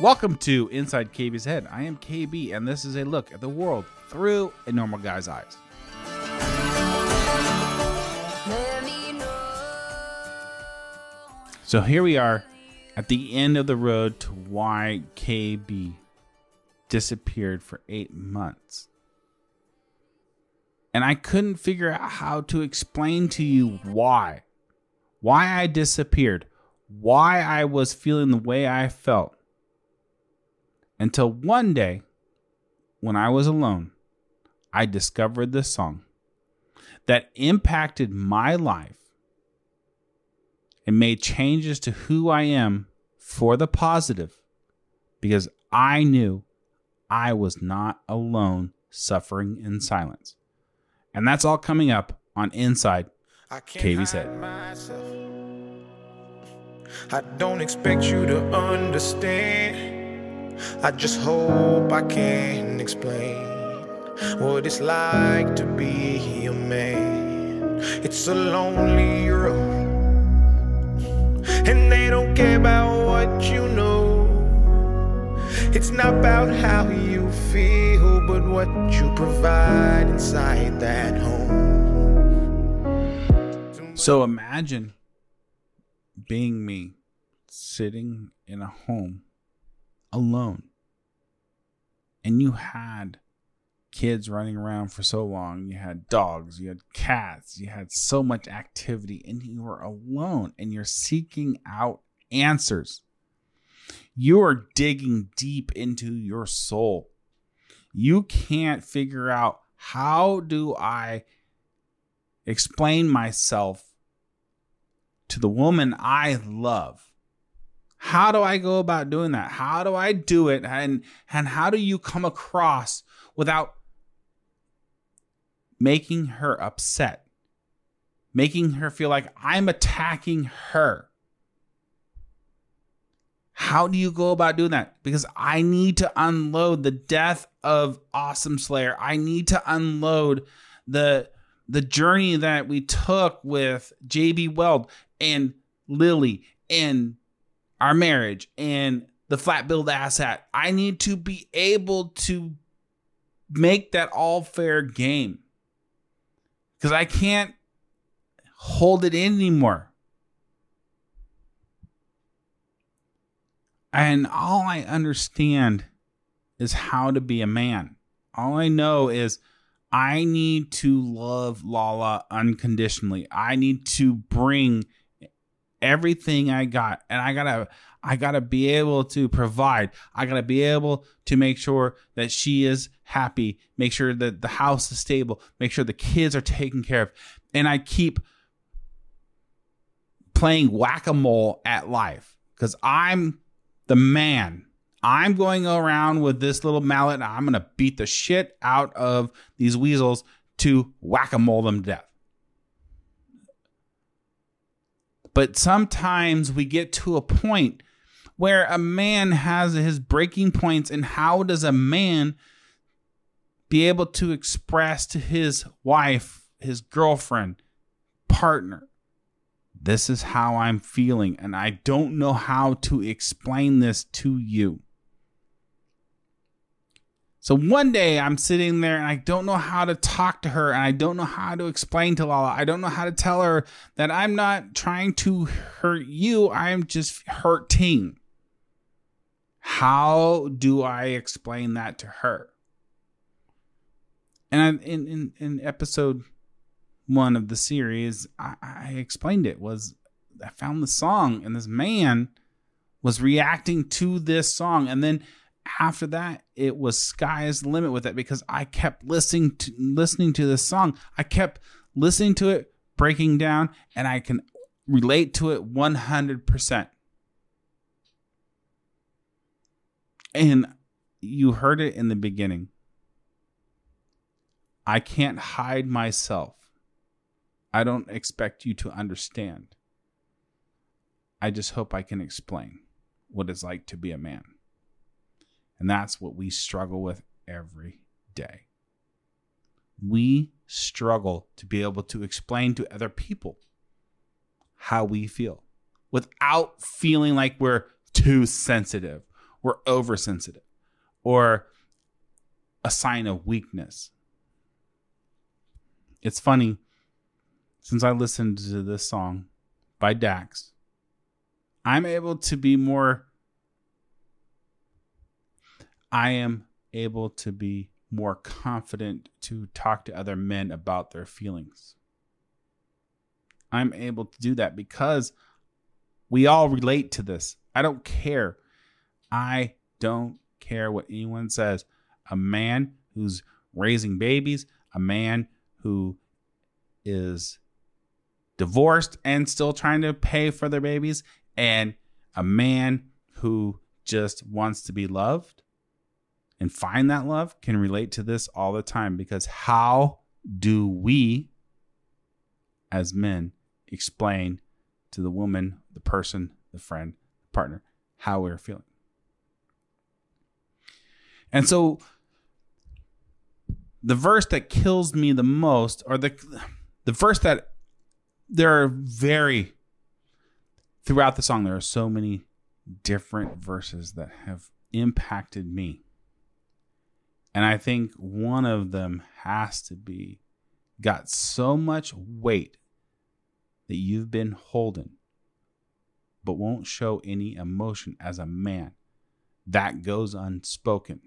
Welcome to Inside KB's Head. I am KB, and this is a look at the world through a normal guy's eyes. So here we are at the end of the road to why KB disappeared for eight months. And I couldn't figure out how to explain to you why. Why I disappeared. Why I was feeling the way I felt. Until one day, when I was alone, I discovered this song that impacted my life and made changes to who I am for the positive because I knew I was not alone suffering in silence. And that's all coming up on Inside KB's Head. Myself. I don't expect you to understand. I just hope I can explain what it's like to be a man. It's a lonely road and they don't care about what you know. It's not about how you feel, but what you provide inside that home. So imagine being me sitting in a home alone, and you had kids running around for so long. You had dogs, you had cats, you had so much activity, and you were alone and you're seeking out answers. You are digging deep into your soul. You can't figure out how do I explain myself to the woman I love. How do I go about doing that? How do I do it? And and how do you come across without making her upset, making her feel like I'm attacking her. How do you go about doing that? Because I need to unload the death of Awesome Slayer. I need to unload the the journey that we took with JB Weld and Lily and our marriage and the flat build asshat. I need to be able to make that all fair game because I can't hold it in anymore. And all I understand is how to be a man. All I know is I need to love Lala unconditionally. I need to bring everything I got and I got to I got to be able to provide. I got to be able to make sure that she is happy, make sure that the house is stable, make sure the kids are taken care of. And I keep playing whack a mole at life because I'm the man. I'm going around with this little mallet and I'm going to beat the shit out of these weasels to whack a mole them to death. But sometimes we get to a point where a man has his breaking points and how does a man be able to express to his wife, his girlfriend, partner, this is how I'm feeling, and I don't know how to explain this to you. So one day I'm sitting there and I don't know how to talk to her and I don't know how to explain to Lala. I don't know how to tell her that I'm not trying to hurt you. I'm just hurting. How do I explain that to her? And I, in, in, in episode one of the series, I, I explained it was I found the song and this man was reacting to this song. And then after that, it was sky's the limit with it because I kept listening to listening to this song. I kept listening to it, breaking down, and I can relate to it 100%. And you heard it in the beginning. I can't hide myself. I don't expect you to understand. I just hope I can explain what it's like to be a man. And that's what we struggle with every day. We struggle to be able to explain to other people how we feel without feeling like we're too sensitive we're oversensitive or a sign of weakness. It's funny, since I listened to this song by Dax, I'm able to be more. I am able to be more confident to talk to other men about their feelings. I'm able to do that because we all relate to this. I don't care. I don't care what anyone says. A man who's raising babies, a man who is divorced and still trying to pay for their babies, and a man who just wants to be loved and find that love can relate to this all the time because how do we as men explain to the woman, the person, the friend, the partner, how we're feeling. And so the verse that kills me the most, or the the verse that there are very throughout the song, there are so many different verses that have impacted me. And I think one of them has to be got so much weight that you've been holding, but won't show any emotion as a man. That goes unspoken.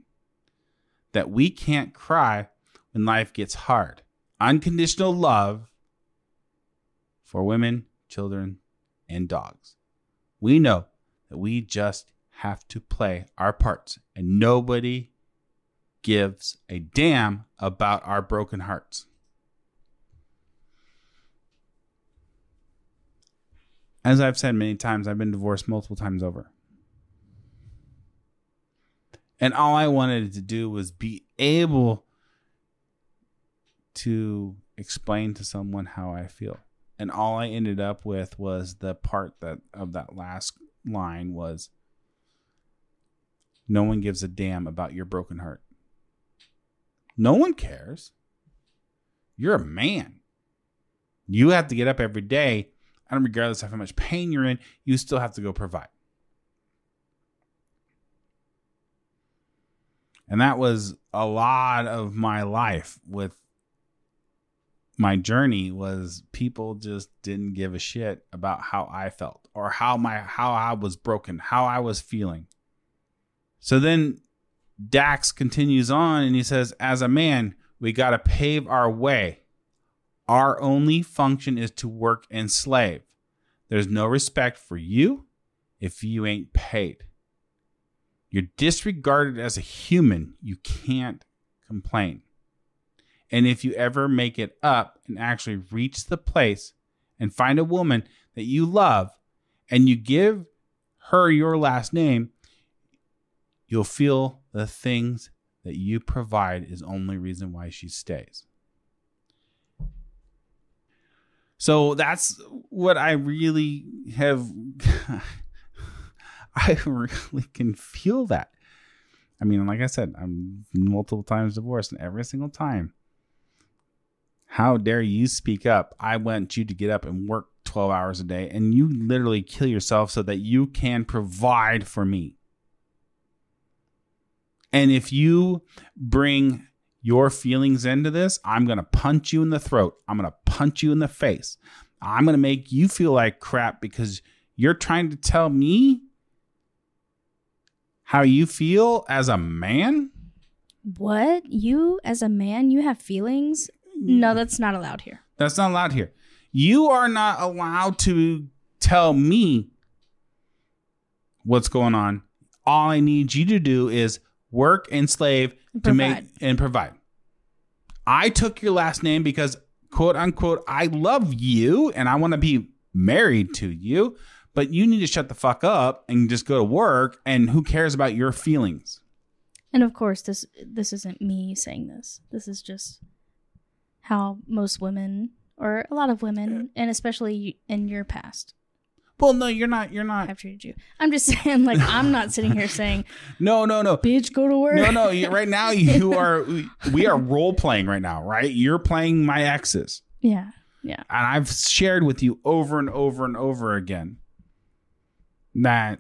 That we can't cry when life gets hard. Unconditional love for women, children, and dogs. We know that we just have to play our parts, and nobody gives a damn about our broken hearts. As I've said many times, I've been divorced multiple times over. And all I wanted to do was be able to explain to someone how I feel. And all I ended up with was the part that of that last line was no one gives a damn about your broken heart. No one cares. You're a man. You have to get up every day and regardless of how much pain you're in, you still have to go provide. And that was a lot of my life with my journey was people just didn't give a shit about how I felt or how my how I was broken, how I was feeling. So then Dax continues on and he says, As a man, we got to pave our way. Our only function is to work and slave. There's no respect for you if you ain't paid. You're disregarded as a human. You can't complain. And if you ever make it up and actually reach the place and find a woman that you love and you give her your last name, you'll feel the things that you provide is only reason why she stays. So that's what I really have. I really can feel that. I mean, like I said, I'm multiple times divorced, and every single time, how dare you speak up? I want you to get up and work 12 hours a day, and you literally kill yourself so that you can provide for me. And if you bring your feelings into this, I'm going to punch you in the throat. I'm going to punch you in the face. I'm going to make you feel like crap because you're trying to tell me how you feel as a man? What? You, as a man, you have feelings? No, that's not allowed here. That's not allowed here. You are not allowed to tell me what's going on. All I need you to do is work and slave to make and provide. I took your last name because quote unquote I love you and I want to be married to you, but you need to shut the fuck up and just go to work and who cares about your feelings? And of course this this isn't me saying this. This is just how most women or a lot of women and especially in your past well, no, you're not. You're not. I've treated you. I'm just saying, like, I'm not sitting here saying, no, no, no, bitch, go to work. No, no. You, right now, you are. We are role playing right now, right? You're playing my exes. Yeah, yeah. And I've shared with you over and over and over again that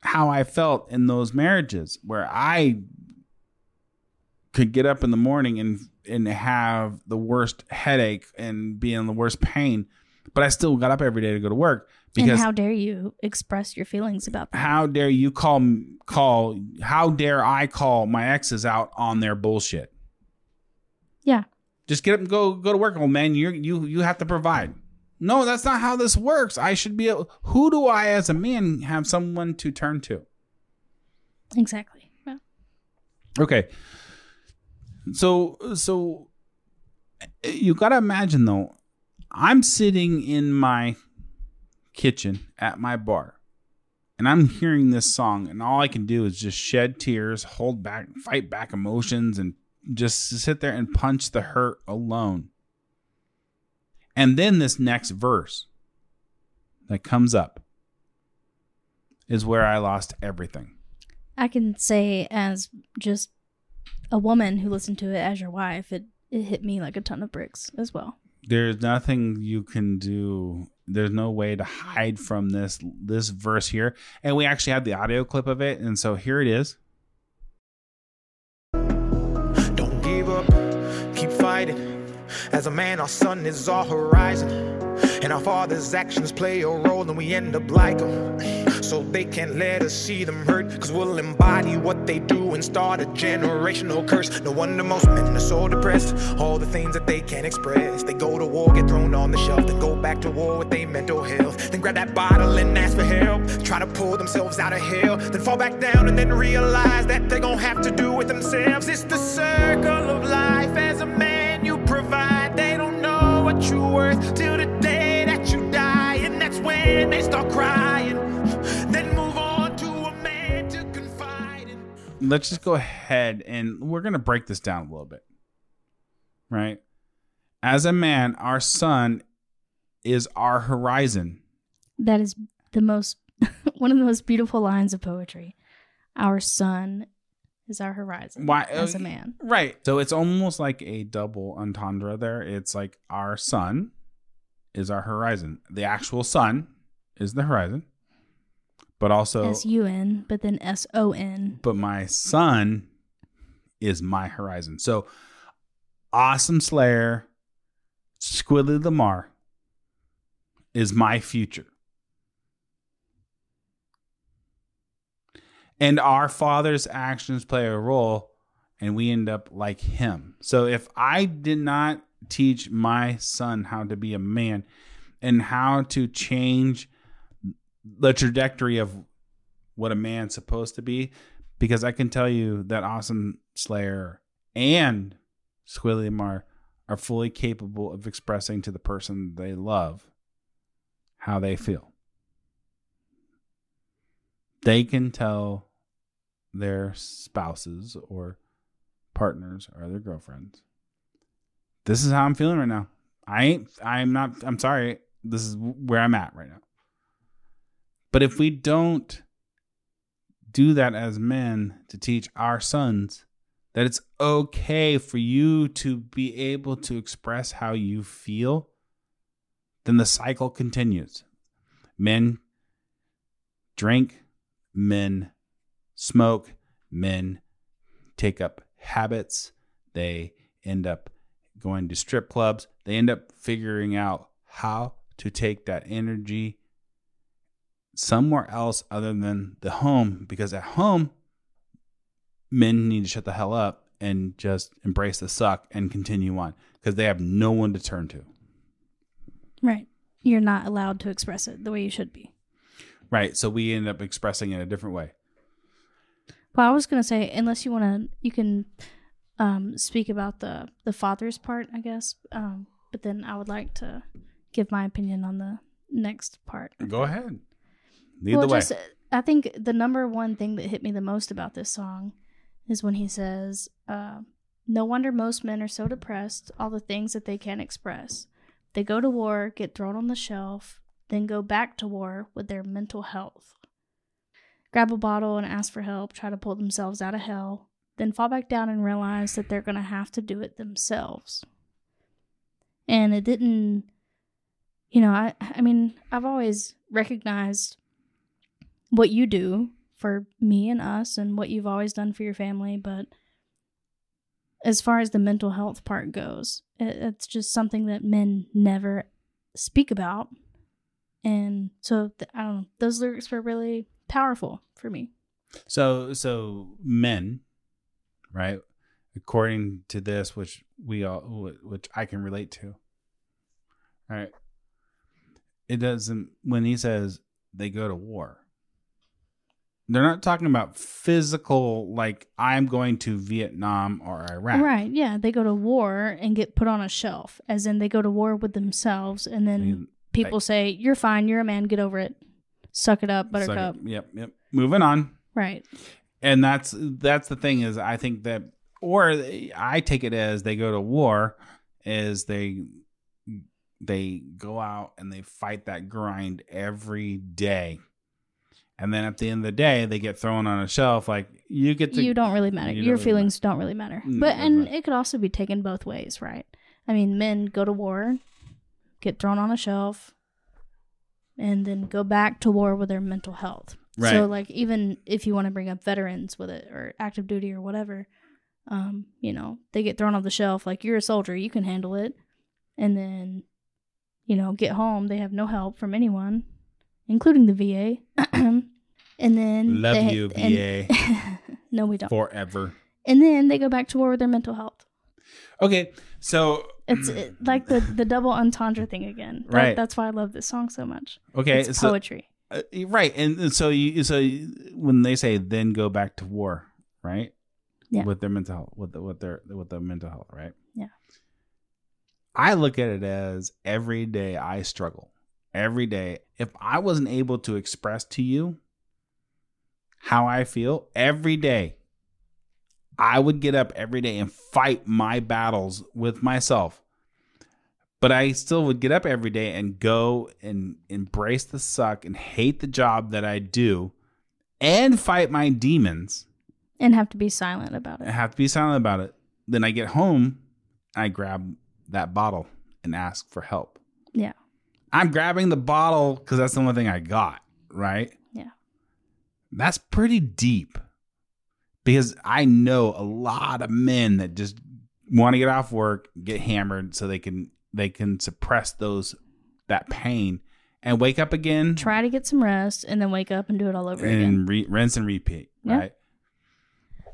how I felt in those marriages where I could get up in the morning and and have the worst headache and be in the worst pain, but I still got up every day to go to work because and how dare you express your feelings about that? how dare you call call how dare I call my exes out on their bullshit? Yeah. Just get up and go go to work, old man. You you you have to provide. No, that's not how this works. I should be able, who do I as a man have someone to turn to? Exactly. Yeah. Okay. So so you got to imagine though, I'm sitting in my kitchen at my bar and I'm hearing this song and all I can do is just shed tears, hold back, fight back emotions and just sit there and punch the hurt alone. And then this next verse that comes up is where I lost everything. I can say as just a woman who listened to it as your wife, it, it hit me like a ton of bricks as well. There's nothing you can do. There's no way to hide from this this verse here. And we actually have the audio clip of it, and so here it is. Don't give up, keep fighting. As a man, our sun is our horizon. And our father's actions play a role, and we end up like them. So they can't let us see them hurt, cause we'll embody what they do and start a generational curse. No wonder most men are so depressed. All the things that they can't express. They go to war, get thrown on the shelf, then go back to war with their mental health. Then grab that bottle and ask for help. Try to pull themselves out of hell, then fall back down and then realize that they're gonna have to do it themselves. It's the circle of life. As a man, you provide. They don't know what you're worth till the day that you die, and that's when they start crying. Let's just go ahead and we're going to break this down a little bit. Right? As a man, our sun is our horizon. That is the most one of the most beautiful lines of poetry. Our sun is our horizon Why as a uh, man. Right. So it's almost like a double entendre there. It's like our sun is our horizon. The actual sun is the horizon. But also S U N, but then S O N. but my son is my horizon. So awesome Slayer, Squidly Lamar is my future. And our father's actions play a role, and we end up like him. So if I did not teach my son how to be a man and how to change the trajectory of what a man's supposed to be, because I can tell you that Awesome Slayer and Squilly Lamar are fully capable of expressing to the person they love how they feel. They can tell their spouses or partners or their girlfriends, this is how I'm feeling right now. I ain't, I'm not, I'm sorry. This is where I'm at right now. But if we don't do that as men to teach our sons that it's okay for you to be able to express how you feel, then the cycle continues. Men drink, men smoke, men take up habits, they end up going to strip clubs, they end up figuring out how to take that energy somewhere else other than the home because at home men need to shut the hell up and just embrace the suck and continue on because they have no one to turn to Right. You're not allowed to express it the way you should be. right so we end up expressing it a different way Well, I was gonna say, unless you want to, you can um, speak about the the father's part, I guess. Um, but then I would like to give my opinion on the next part. go ahead lead well, way just I think the number one thing that hit me the most about this song is when he says, uh, "No wonder most men are so depressed. All the things that they can't express. They go to war, get thrown on the shelf, then go back to war with their mental health. Grab a bottle and ask for help. Try to pull themselves out of hell." Then fall back down and realize that they're going to have to do it themselves. And it didn't, you know, I, I mean, I've always recognized what you do for me and us and what you've always done for your family, but as far as the mental health part goes, it, it's just something that men never speak about. And so I don't know, those lyrics were really powerful for me. So so men, right? According to this, which we all, which I can relate to. All right. It doesn't when he says they go to war. They're not talking about physical, like I'm going to Vietnam or Iraq. Right. Yeah. They go to war and get put on a shelf, as in they go to war with themselves. And then I mean, people say, You're fine. You're a man. Get over it. Suck it up, buttercup. yep, yep. Moving on. Right. and that's that's the thing is i think that or i take it as they go to war is they they go out and they fight that grind every day and then at the end of the day they get thrown on a shelf like you get to you don't really matter. you Your don't really feelings don't really matter. Mm, But doesn't and matter. it could also be taken both ways, right? I mean, men go to war, get thrown on a shelf, and then go back to war with their mental health. Right. So like even if you want to bring up veterans with it or active duty or whatever, um, you know, they get thrown off the shelf like you're a soldier, you can handle it. And then you know, get home, they have no help from anyone, including the VA. and then love they- you and- va no, we don't. forever And then they go back to war with their mental health. okay so It's it, like the the double entendre thing again. That- Right. that's why I love this song so much. okay it's so poetry. uh, right and and so you so you, when they say then go back to war right Yeah. with their mental health with the, with their with the mental health right Yeah. i look at it as every day i struggle every day if i wasn't able to express to you how i feel every day i would get up every day and fight my battles with myself but I still would get up every day and go and embrace the suck and hate the job that I do and fight my demons And have to be silent about it. have to be silent about it. Then I get home, I grab that bottle and ask for help. Yeah. I'm grabbing the bottle because that's the only thing I got, right? Yeah. That's pretty deep because I know a lot of men that just want to get off work, get hammered so they can they can suppress those that pain and wake up again Try to get some rest and then wake up and do it all over again. and re- rinse and repeat, Yeah. right?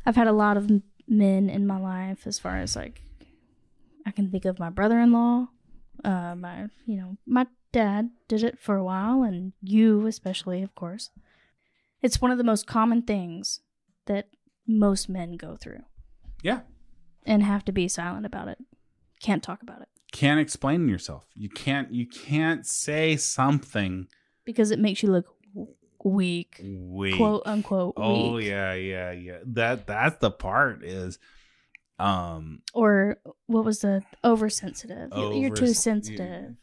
I've had a lot of men in my life as far as like I can think of my brother-in-law, uh my you know, my dad did it for a while and you especially, of course. It's one of the most common things that most men go through Yeah. and have to be silent about it. Can't talk about it Can't explain yourself. You can't you can't say something because it makes you look weak, weak. quote unquote Oh weak. yeah, yeah, yeah. That that's the part is um Or what was the oversensitive? You- You're too sensitive.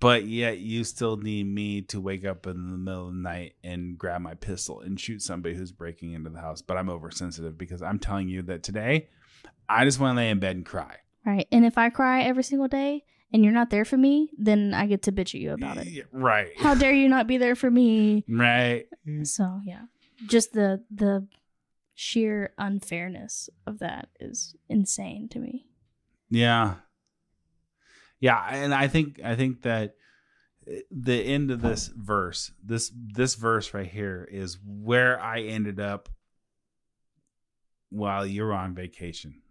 but yet you still need me to wake up in the middle of the night and grab my pistol and shoot somebody who's breaking into the house. But I'm oversensitive because I'm telling you that today I just want to lay in bed and cry. Right. And if I cry every single day and you're not there for me, then I get to bitch at you about it. Right. How dare you not be there for me? right. So yeah. Just the the sheer unfairness of that is insane to me. Yeah. Yeah, and I think I think that uh, the end of this verse, this this verse right here is where I ended up while you're on vacation.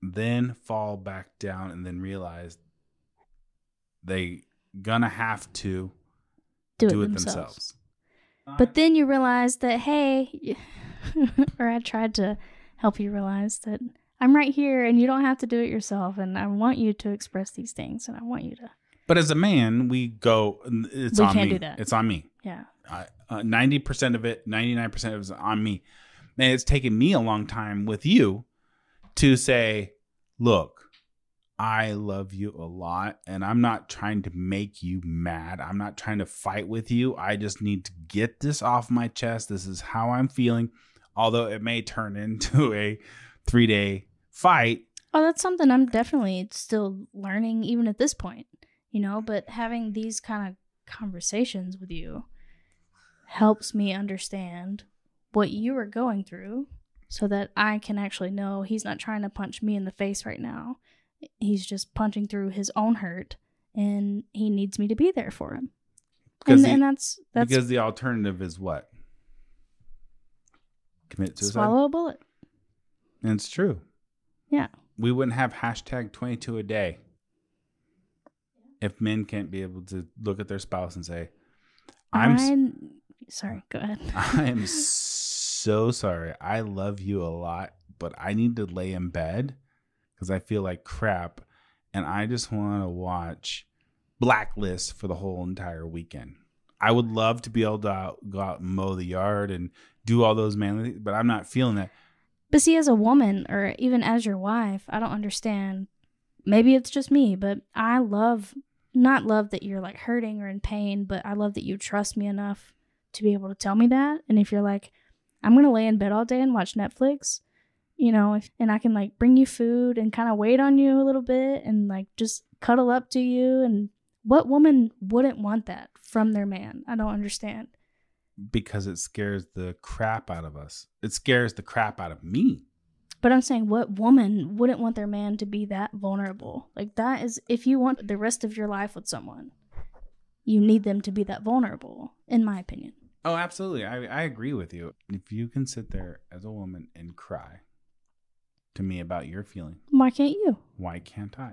Then fall back down and then realize they gonna have to Do, do, it, it themselves. themselves. But then you realize that hey, or I tried to help you realize that I'm right here and you don't have to do it yourself and I want you to express these things and I want you to But as a man, we go. It's We on can't me. do that. It's on me. yeah. Uh, ninety percent of it, ninety nine percent of it is on me, and it's taken me a long time with you to say, "Look, I love you a lot, and I'm not trying to make you mad. I'm not trying to fight with you. I just need to get this off my chest. This is how I'm feeling, although it may turn into a three day fight. Oh, that's something I'm definitely still learning even at this point, you know, but having these kind of conversations with you helps me understand what you are going through so that I can actually know he's not trying to punch me in the face right now. He's just punching through his own hurt and he needs me to be there for him. And, the- and that's that's because the alternative is what? Commit suicide. swallow a bullet. And it's true. Yeah. We wouldn't have hashtag 22 a day if men can't be able to look at their spouse and say, I'm, I'm sorry, go ahead. I am so sorry. I love you a lot, but I need to lay in bed because I feel like crap. And I just want to watch Blacklist for the whole entire weekend. I would love to be able to go out and mow the yard and do all those manly things, but I'm not feeling that. But see, as a woman, or even as your wife, I don't understand. Maybe it's just me, but I love, not love that you're like hurting or in pain, but I love that you trust me enough to be able to tell me that. And if you're like, I'm going to lay in bed all day and watch Netflix, you know, if, and I can like bring you food and kind of wait on you a little bit and like just cuddle up to you. And what woman wouldn't want that from their man? I don't understand. because it scares the crap out of us. It scares the crap out of me. But I'm saying, what woman wouldn't want their man to be that vulnerable? Like, that is, if you want the rest of your life with someone, you need them to be that vulnerable, in my opinion. Oh, absolutely. I, I agree with you. If you can sit there as a woman and cry to me about your feeling, Why can't you? why can't I?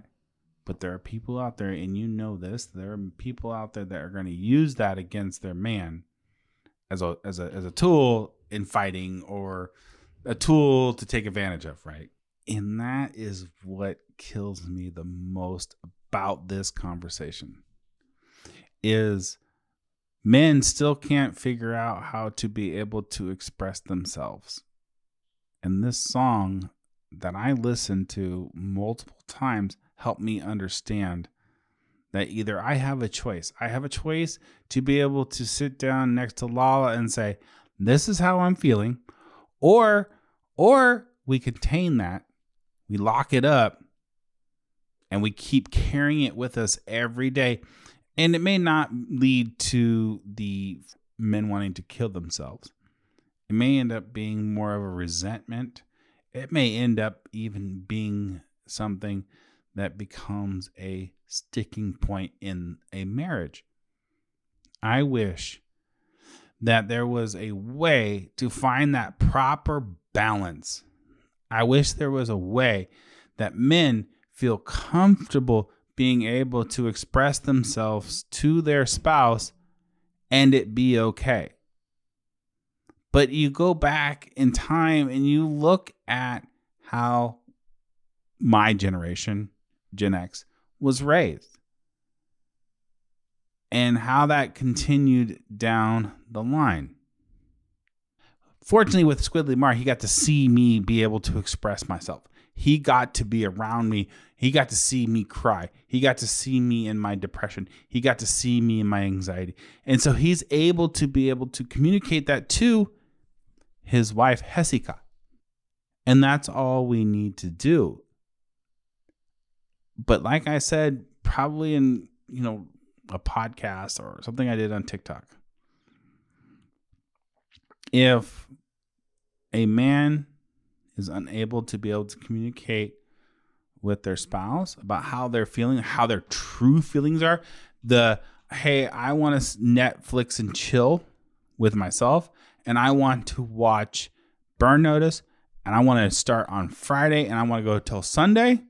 But there are people out there, and you know this. There are people out there that are going to use that against their man as a as a as a tool in fighting or a tool to take advantage of, right? And that is what kills me the most about this conversation is men still can't figure out how to be able to express themselves. And this song that I listened to multiple times helped me understand that either I have a choice. I have a choice to be able to sit down next to Lala and say, "This is how I'm feeling," or or we contain that, we lock it up, and we keep carrying it with us every day. And it may not lead to the men wanting to kill themselves. It may end up being more of a resentment. It may end up even being something that becomes a sticking point in a marriage. I wish that there was a way to find that proper balance. I wish there was a way that men feel comfortable being able to express themselves to their spouse and it be okay. But you go back in time and you look at how my generation, Gen X, was raised and how that continued down the line. Fortunately, with Squidly Mar, he got to see me be able to express myself. He got to be around me. He got to see me cry. He got to see me in my depression. He got to see me in my anxiety. And so he's able to be able to communicate that to his wife, Hesika. And that's all we need to do. But like I said, probably in, you know, a podcast or something I did on TikTok. If a man is unable to be able to communicate with their spouse about how they're feeling, how their true feelings are, the hey, I want to Netflix and chill with myself, and I want to watch Burn Notice, and I want to start on Friday, and I want to go till Sunday,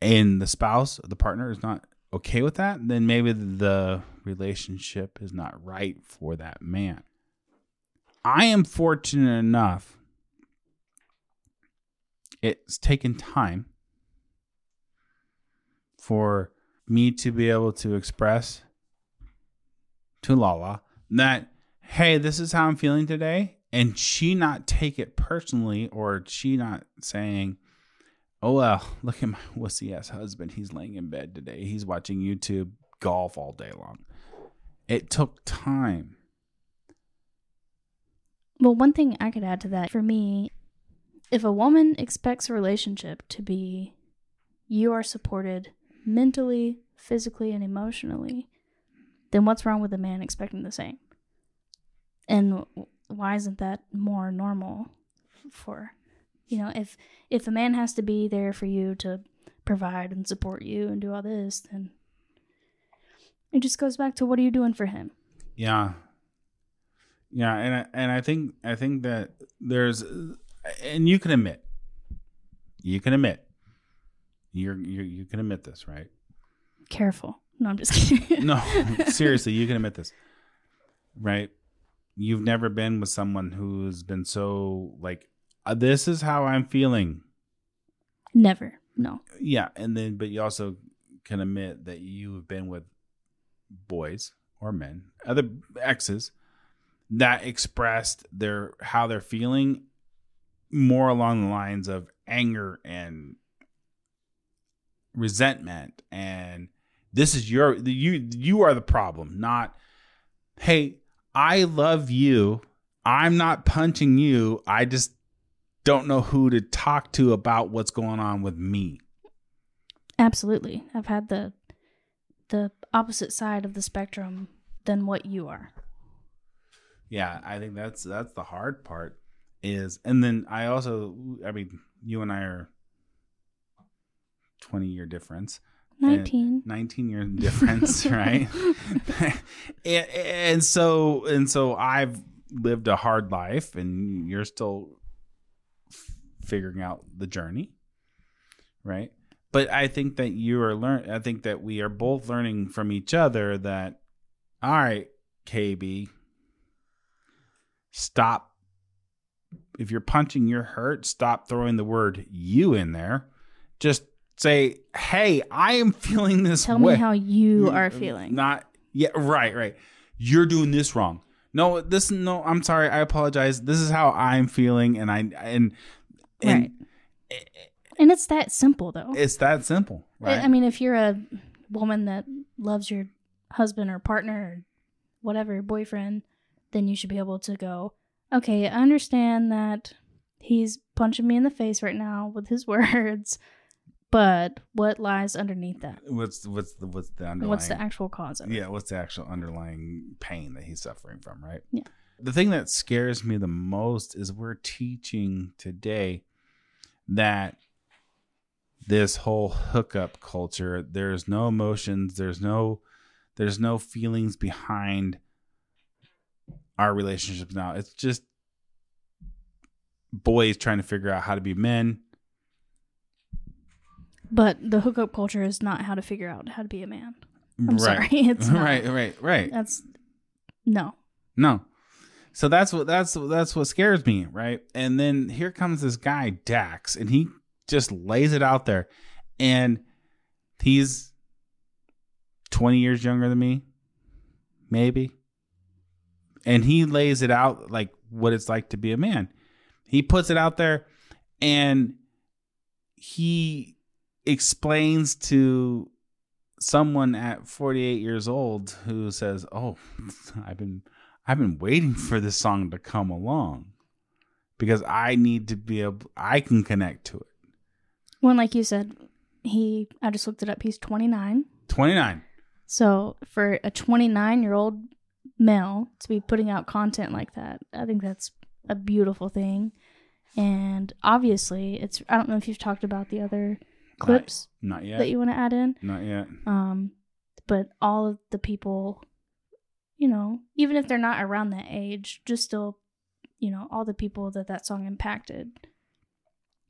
and the spouse, the partner is not okay with that, then maybe the relationship is not right for that man. I am fortunate enough. It's taken time for me to be able to express to Lala that, hey, this is how I'm feeling today. And she not take it personally or she not saying, oh, well, look at my wussy ass husband. He's laying in bed today. He's watching YouTube golf all day long. It took time. Well, one thing I could add to that for me, if a woman expects a relationship to be you are supported mentally, physically, and emotionally, then what's wrong with a man expecting the same? And why isn't that more normal for you know if if a man has to be there for you to provide and support you and do all this then it just goes back to what are you doing for him Yeah. Yeah, and I, and I think I think that there's and you can admit you can admit you're you you can admit this, right? careful no i'm just kidding No, seriously, you can admit this. Right? You've never been with someone who's been so like Uh, this is how I'm feeling. never no Yeah, and then but you also can admit that you've been with boys or men, other exes that expressed their how they're feeling more along the lines of anger and resentment and this is your you you are the problem, not hey, I love you. I'm not punching you. I just don't know who to talk to about what's going on with me. absolutely i've had the the opposite side of the spectrum than what you are Yeah, I think that's that's the hard part is and then I also I mean you and I are 20 year difference. and 19 19 year difference, right? and, and so and so I've lived a hard life and you're still figuring out the journey, right? But I think that you are learn I think that we are both learning from each other that all right, KB, stop if you're punching your hurt, stop throwing the word you in there. Just say, "Hey, I am feeling this tell way." me how you are feeling Not yeah, right, right. You're doing this wrong. No, this no. I'm sorry. I apologize. This is how I'm feeling, and I and and Right. and it's that simple though it's that simple, I- right? I mean, if you're a woman that loves your husband or partner or whatever, boyfriend, then you should be able to go, okay, I understand that he's punching me in the face right now with his words, but what lies underneath that? what's what's the what's the underlying What's the actual cause of it? yeah what's the actual underlying pain that he's suffering from right Yeah. the thing that scares me the most is we're teaching today that this whole hookup culture there's no emotions there's no there's no feelings behind our relationships now it's just boys trying to figure out how to be men But the hookup culture is not how to figure out how to be a man. I'm right sorry, it's not. right right right That's no. No. So that's what that's that's what scares me, right? And then here comes this guy Dax, and he just lays it out there, and he's twenty years younger than me, maybe, and he lays it out like what it's like to be a man. He puts it out there, and he explains to someone at 48 years old who says, "Oh, I've been I've been waiting for this song to come along because I need to be able I can connect to it." When, like you said, he, I just looked it up, he's 29. 29. So for a 29 year old male to be putting out content like that, I think that's a beautiful thing. And obviously, it's, I don't know if you've talked about the other clips Not yet. that you want to add in. Not yet. Um, but all of the people, you know, even if they're not around that age, just still, you know, all the people that that song impacted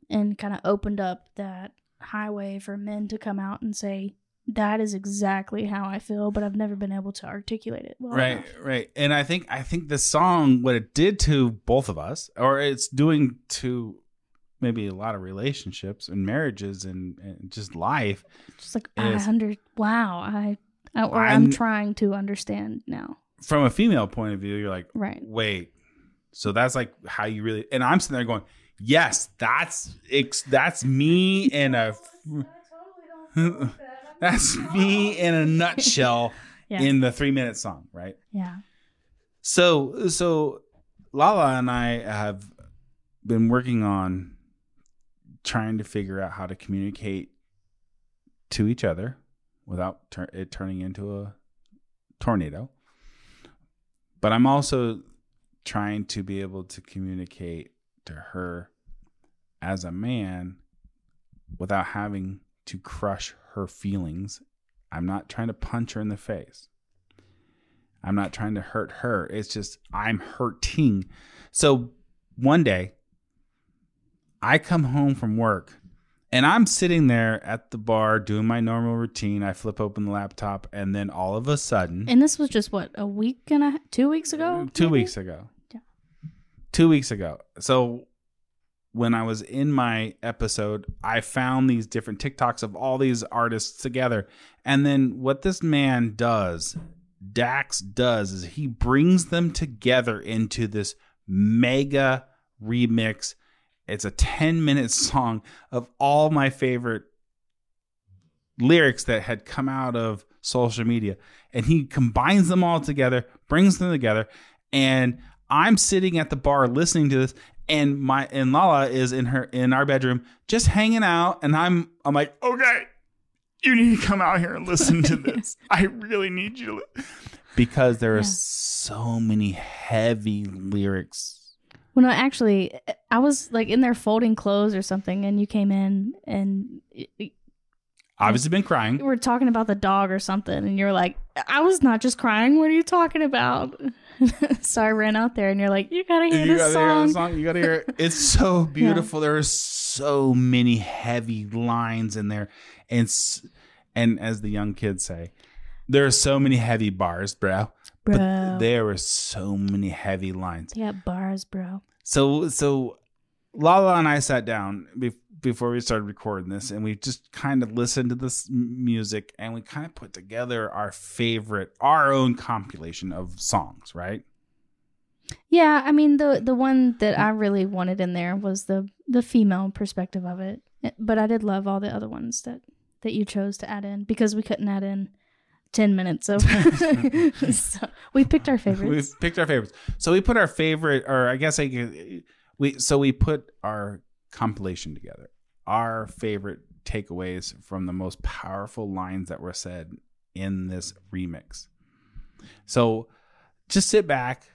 and kind of opened up that highway for men to come out and say, that is exactly how I feel, but I've never been able to articulate it well right enough." right and i think i think the song what it did to both of us or it's doing to maybe a lot of relationships and marriages and, and just life Just like I under wow, I, I or I'm- I'm trying to understand now. From a female point of view you're like Right. wait so that's like how you really and i'm sitting there going yes that's ex- that's me in a that's me in a nutshell Yeah. in the three minute song right Yeah. So so Lala and I have been working on trying to figure out how to communicate to each other without tur- it turning into a tornado. But I'm also trying to be able to communicate to her as a man without having to crush her feelings. I'm not trying to punch her in the face. I'm not trying to hurt her. It's just I'm hurting. So one day, I come home from work and I'm sitting there at the bar doing my normal routine. I flip open the laptop, and then all of a sudden, And this was just what a week and a two weeks ago. Uh, two maybe? weeks ago. Yeah. Two weeks ago. So when I was in my episode, I found these different TikToks of all these artists together. And then what this man does, Dax does, is he brings them together into this mega remix. It's a 10 minute song of all my favorite lyrics that had come out of social media and he combines them all together brings them together and i'm sitting at the bar listening to this and my and lala is in her in our bedroom just hanging out and i'm i'm like okay you need to come out here and listen to this i really need you to because there are Yeah. so many heavy lyrics Well, no, actually, I was like in there folding clothes or something, and you came in and y- obviously been crying. We were talking about the dog or something, and you're like, "I was not just crying. What are you talking about?" so I ran out there, and you're like, "You gotta hear you this gotta hear song." the song. You gotta hear it. It's so beautiful. There are so many heavy lines in there, and and as the young kids say, there are so many heavy bars, bro. Bro, But there were so many heavy lines. Yeah, bars, bro. So so, Lala and I sat down be- before we started recording this, and we just kind of listened to this music, and we kind of put together our favorite, our own compilation of songs, right? Yeah, I mean the mm-hmm. the one that mm-hmm. I really wanted in there was the the female perspective of it, eh, but I did love all the other ones that that you chose to add in because we couldn't add in ten minutes of. so we picked our favorites. we picked our favorites. So we put our favorite, or I guess I we so we put our compilation together. Our favorite takeaways from the most powerful lines that were said in this remix. So just sit back,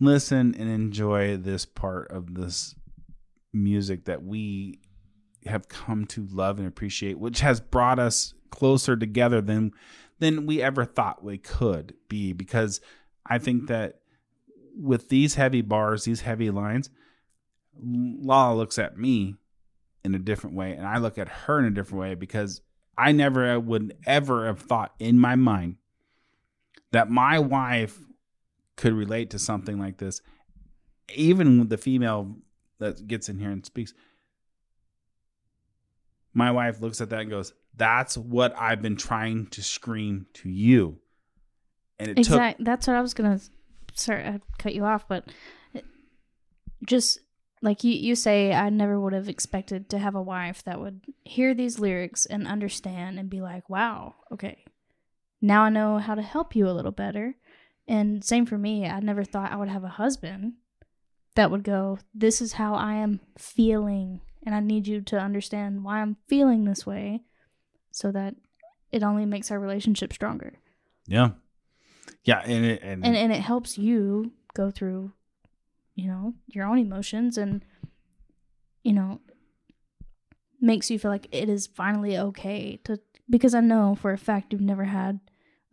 listen, and enjoy this part of this music that we have come to love and appreciate, which has brought us closer together than than we ever thought we could be. Because I think that with these heavy bars, these heavy lines, Lala looks at me in a different way, and I look at her in a different way because I never would ever have thought in my mind that my wife could relate to something like this. Even the female that gets in here and speaks, my wife looks at that and goes, "That's what I've been trying to scream to you." And it took Exactly. That's what I was gonna. Sorry, I cut you off, but just like you, you say, I never would have expected to have a wife that would hear these lyrics and understand and be like, "Wow, okay, now I know how to help you a little better." And same for me. I never thought I would have a husband that would go, "This is how I am feeling, and I need you to understand why I'm feeling this way," so that it only makes our relationship stronger. yeah, yeah, and it, and, and and it helps you go through you know your own emotions and you know makes you feel like it is finally okay to because i know for a fact you've never had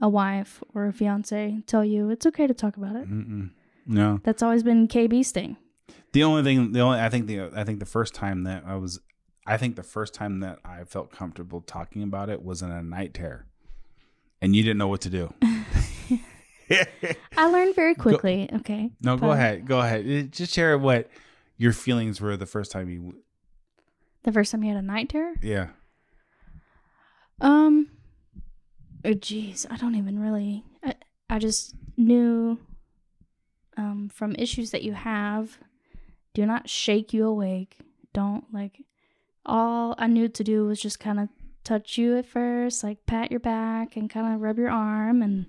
a wife or a fiance tell you it's okay to talk about it Mm-mm. no. that's always been kb's thing The only thing, the only I think the I think the first time that I was, I think the first time that I felt comfortable talking about it was in a night terror, and you didn't know what to do. i learned very quickly okay no, go ahead, go ahead. Uh, Just share what your feelings were the first time you. the first time you had a night terror Yeah. Um, oh, jeez, I don't even really. I, I just knew um, from issues that you have, do not shake you awake. Don't like. All I knew to do was just kind of touch you at first, like pat your back and kind of rub your arm, and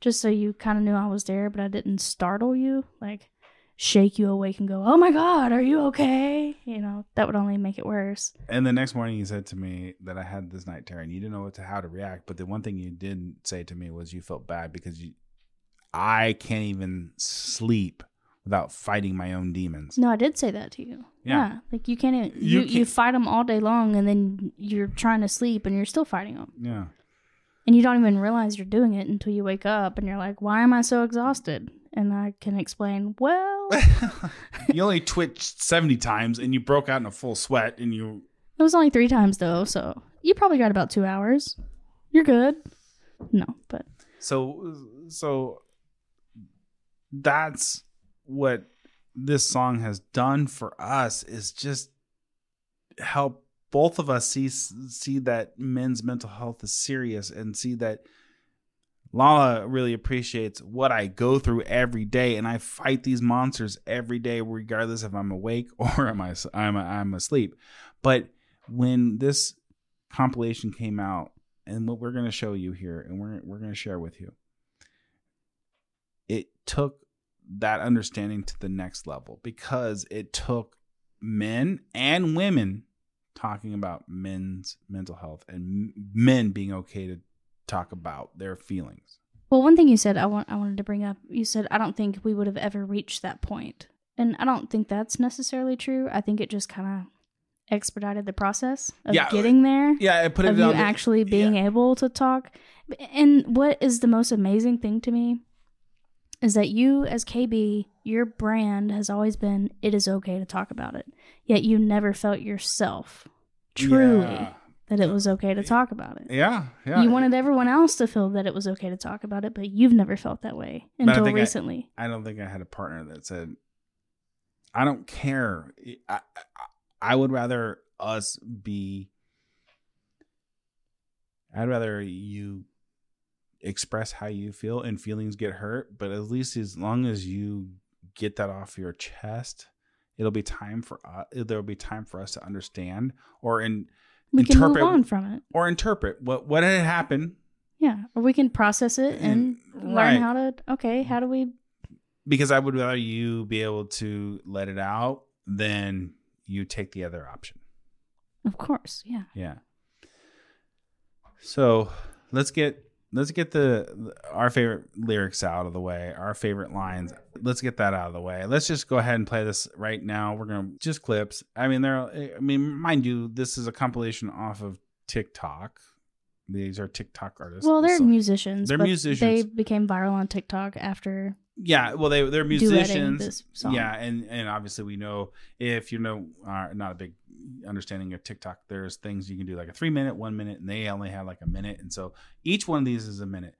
just so you kind of knew I was there, but I didn't startle you, like shake you awake and go, "Oh my God, are you okay?" You know that would only make it worse. And the next morning, you said to me that I had this night terror, and you didn't know what to how to react. But the one thing you didn't say to me was you felt bad because you, I can't even sleep without fighting my own demons. No, I did say that to you. Yeah. like you can't even You you you, fight them all day long, and then you're trying to sleep, and you're still fighting them, Yeah. and you don't even realize you're doing it until you wake up, and you're like, "Why am I so exhausted?" And I can explain, well, you only twitched 70 times and you broke out in a full sweat and you It was only three times though, so you probably got about two hours. You're good. No, but so so that's what this song has done for us is just help both of us see see that men's mental health is serious and see that Lala really appreciates what I go through every day, and I fight these monsters every day, regardless if I'm awake or am I I'm I'm asleep. But when this compilation came out, and what we're going to show you here, and we're we're going to share with you, it took that understanding to the next level because it took men and women talking about men's mental health and men being okay to talk about their feelings. Well, one thing you said I want I wanted to bring up. You said I don't think we would have ever reached that point, and I don't think that's necessarily true. I think it just kind of expedited the process of Yeah, uh, getting there. Yeah, I put it of you the- actually being able to talk. And what is the most amazing thing to me is that you, as KB, your brand has always been it is okay to talk about it. Yet you never felt yourself truly Yeah. that it was okay to talk about it. Yeah, yeah. You wanted everyone else to feel that it was okay to talk about it, but you've never felt that way until think I- recently. I don't think I had a partner that said, "I don't care." I, I, I would rather us be. I'd rather you express how you feel and feelings get hurt, but at least as long as you get that off your chest, it'll be time for us. There'll be time for us to understand or in we can move interpret- on from it. or interpret what what had happened Yeah, or we can process it and, And- learn right. how to. Okay, how do we? because I would rather you be able to let it out than you take the other option. Of course, yeah. Yeah. So let's get let's get the our favorite lyrics out of the way, our favorite lines. Let's get that out of the way. Let's just go ahead and play this right now. We're gonna just clips. I mean, there. I mean, mind you, this is a compilation off of TikTok. These are TikTok artists. Well, they're So- musicians. they're musicians. They became viral on TikTok after. Yeah, well, they they're musicians. this song. Yeah, and and obviously we know if you know are not a big understanding of TikTok, there's things you can do like a three minute, one minute, and they only have like a minute, and so each one of these is a minute.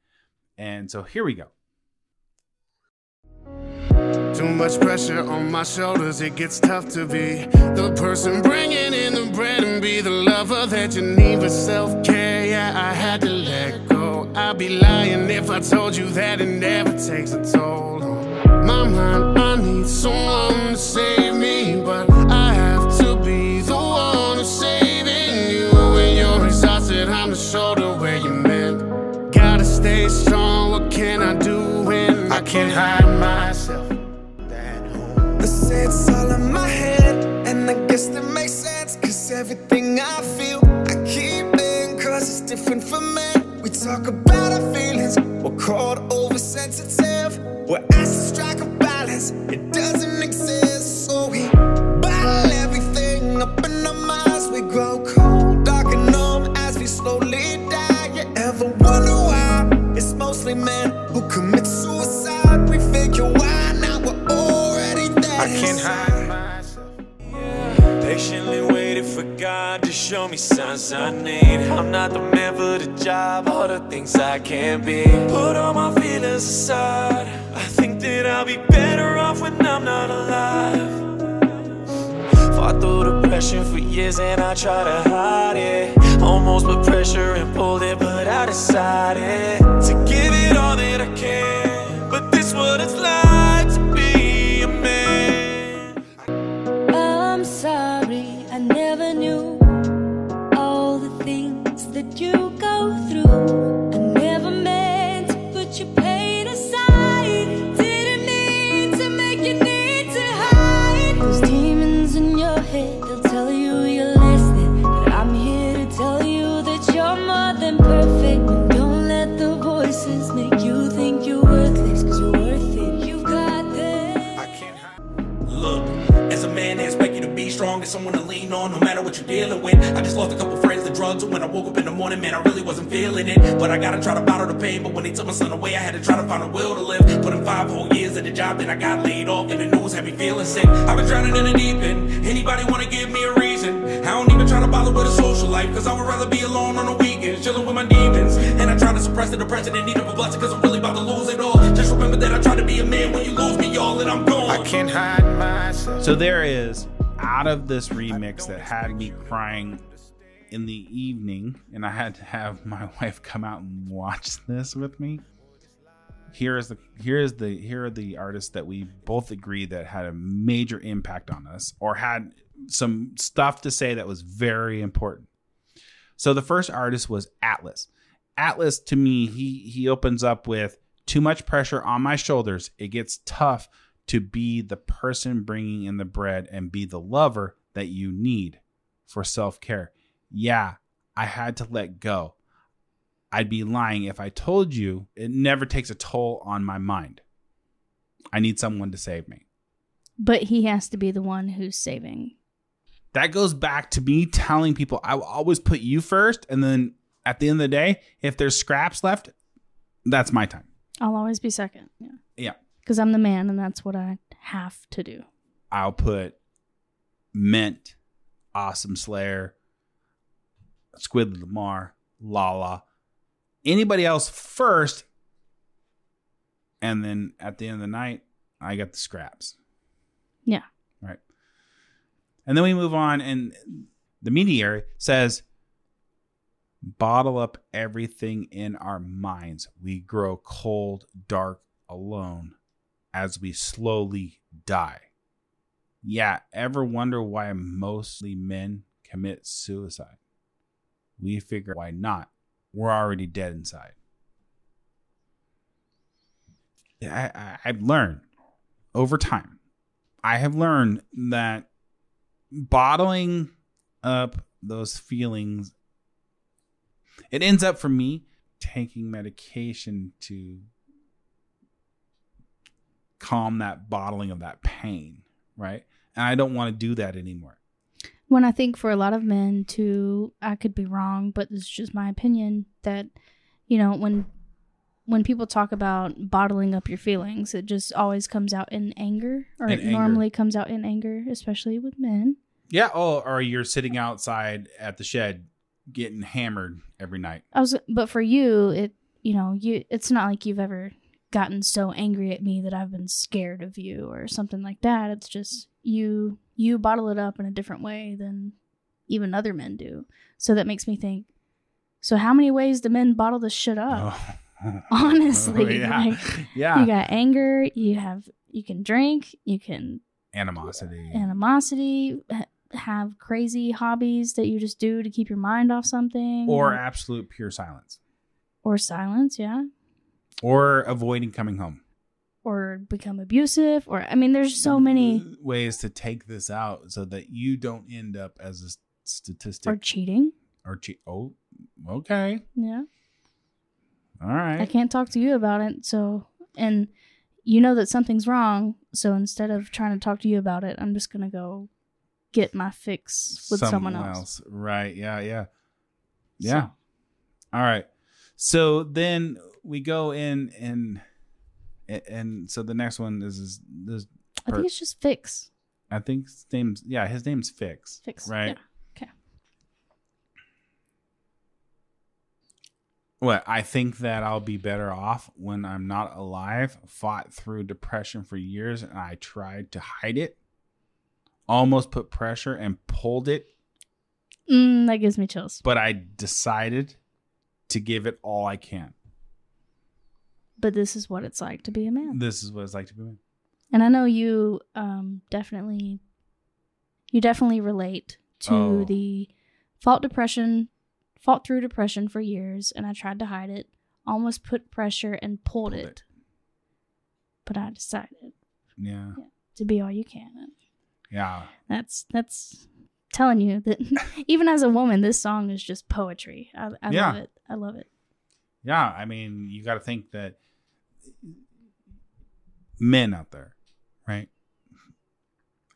And so here we go. Too much pressure on my shoulders, it gets tough to be the person bringing in the bread and be the lover that you need with self care. Yeah, I had to let go. I'd be lying if I told you that it never takes a toll on my mind. I need someone to save me, but I have to be the one who's saving you. When you're exhausted, I'm the shoulder where you mend. Gotta stay strong. What can I do when I can't hide myself. Say it's all in my head, and I guess that makes sense. Cause everything I feel, I keep in, cause it's different for men. Talk about our feelings, we're called oversensitive. We're asked to strike a balance, it doesn't exist. So we God to show me signs I need. I'm not the man for the job, all the things I can't be. Put all my feelings aside. I think that I'll be better off when I'm not alive. Fought through depression for years and I try to hide it. Almost put pressure and pulled it, but I decided to give it all that I I gotta try to bottle the pain. But when they took my son away, I had to try to find a will to live. Put in five whole years at the job, then I got laid off, and the news had me feeling sick. I've been drowning in the deep end. Anybody wanna give me a reason? I don't even try to bother with a social life, cause I would rather be alone on the weekends, chilling with my demons. And I try to suppress the depression in need of a blessing, cause I'm really about to lose it all. Just remember that I try to be a man when you lose me, y'all, and I'm gone. I can't hide myself. So there is out of this remix that had me crying in the evening, and I had to have my wife come out and watch this with me. Here is the here is the here are the artists that we both agree that had a major impact on us or had some stuff to say that was very important. So the first artist was Atlas. Atlas to me, he he opens up with too much pressure on my shoulders. It gets tough to be the person bringing in the bread and be the lover that you need for self-care. Yeah, I had to let go. I'd be lying if I told you it never takes a toll on my mind. I need someone to save me. But he has to be the one who's saving. That goes back to me telling people I will always put you first. And then at the end of the day, if there's scraps left, that's my time. I'll always be second. Yeah. Yeah. Because I'm the man and that's what I have to do. I'll put Mint, Awesome Slayer, Squid Lamar, Lala, anybody else first. And then at the end of the night, I got the scraps. Yeah. Right. And then we move on, and the mediary says, bottle up everything in our minds. We grow cold, dark, alone as we slowly die. Yeah, ever wonder why mostly men commit suicide? We figure why not? We're already dead inside. I, I, I've learned over time, I have learned that bottling up those feelings, it ends up for me taking medication to calm that bottling of that pain, right? And I don't want to do that anymore. When I think for a lot of men, too, I could be wrong, but this is just my opinion that, you know, when when people talk about bottling up your feelings, it just always comes out in anger, or In it anger. normally comes out in anger, especially with men. Yeah. Oh, or you're sitting outside at the shed getting hammered every night. I was, but for you, it, you know, you, it's not like you've ever gotten so angry at me that I've been scared of you or something like that. It's just you, you bottle it up in a different way than even other men do. So that makes me think. So how many ways do men bottle this shit up? Oh. Honestly, yeah. like, yeah. You got anger. You have you can drink. You can Animosity. animosity. Have crazy hobbies that you just do to keep your mind off something, or absolute pure silence. or silence. Yeah, Or avoiding coming home. or become abusive. Or I mean, there's so many. Uh, ways to take this out so that you don't end up as a statistic Or cheating. or cheat. Oh, okay. Yeah, All right. I can't talk to you about it. So and you know that something's wrong. So instead of trying to talk to you about it, I'm just gonna go get my fix with someone, else. Right. Yeah. Yeah. Yeah. All right. So then we go in and and so the next one is is this. I think it's just fix. I think his name's yeah his name's Fix. Fix. Right. Yeah. Okay. What I think that I'll be better off when I'm not alive. Fought through depression for years and I tried to hide it. Almost put pressure and pulled it, Mm, that gives me chills. but I decided to give it all I can. But this is what it's like to be a man. This is what it's like to be. a man. And I know you um definitely you definitely relate to Oh. the fought depression fought through depression for years and I tried to hide it, almost put pressure and pulled, Pulled it. it. But I decided Yeah. to be all you can. Yeah. that's that's telling you that even as a woman, this song is just poetry. I, I Yeah. love it. I love it. Yeah. I mean, you got to think that men out there, right?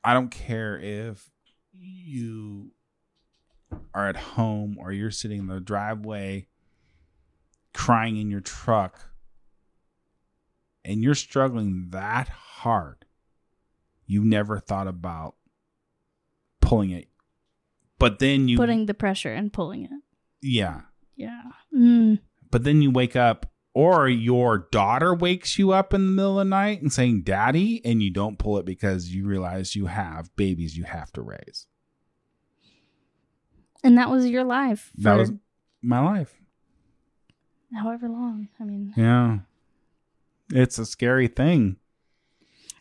I don't care if you are at home or you're sitting in the driveway crying in your truck and you're struggling that hard, you never thought about pulling it. But then you, Putting the pressure and pulling it. yeah. Yeah. Mm. But then you wake up, or your daughter wakes you up in the middle of the night and saying, Daddy, and you don't pull it because you realize you have babies you have to raise. And that was your life for That was my life. however long. I mean, Yeah. It's a scary thing.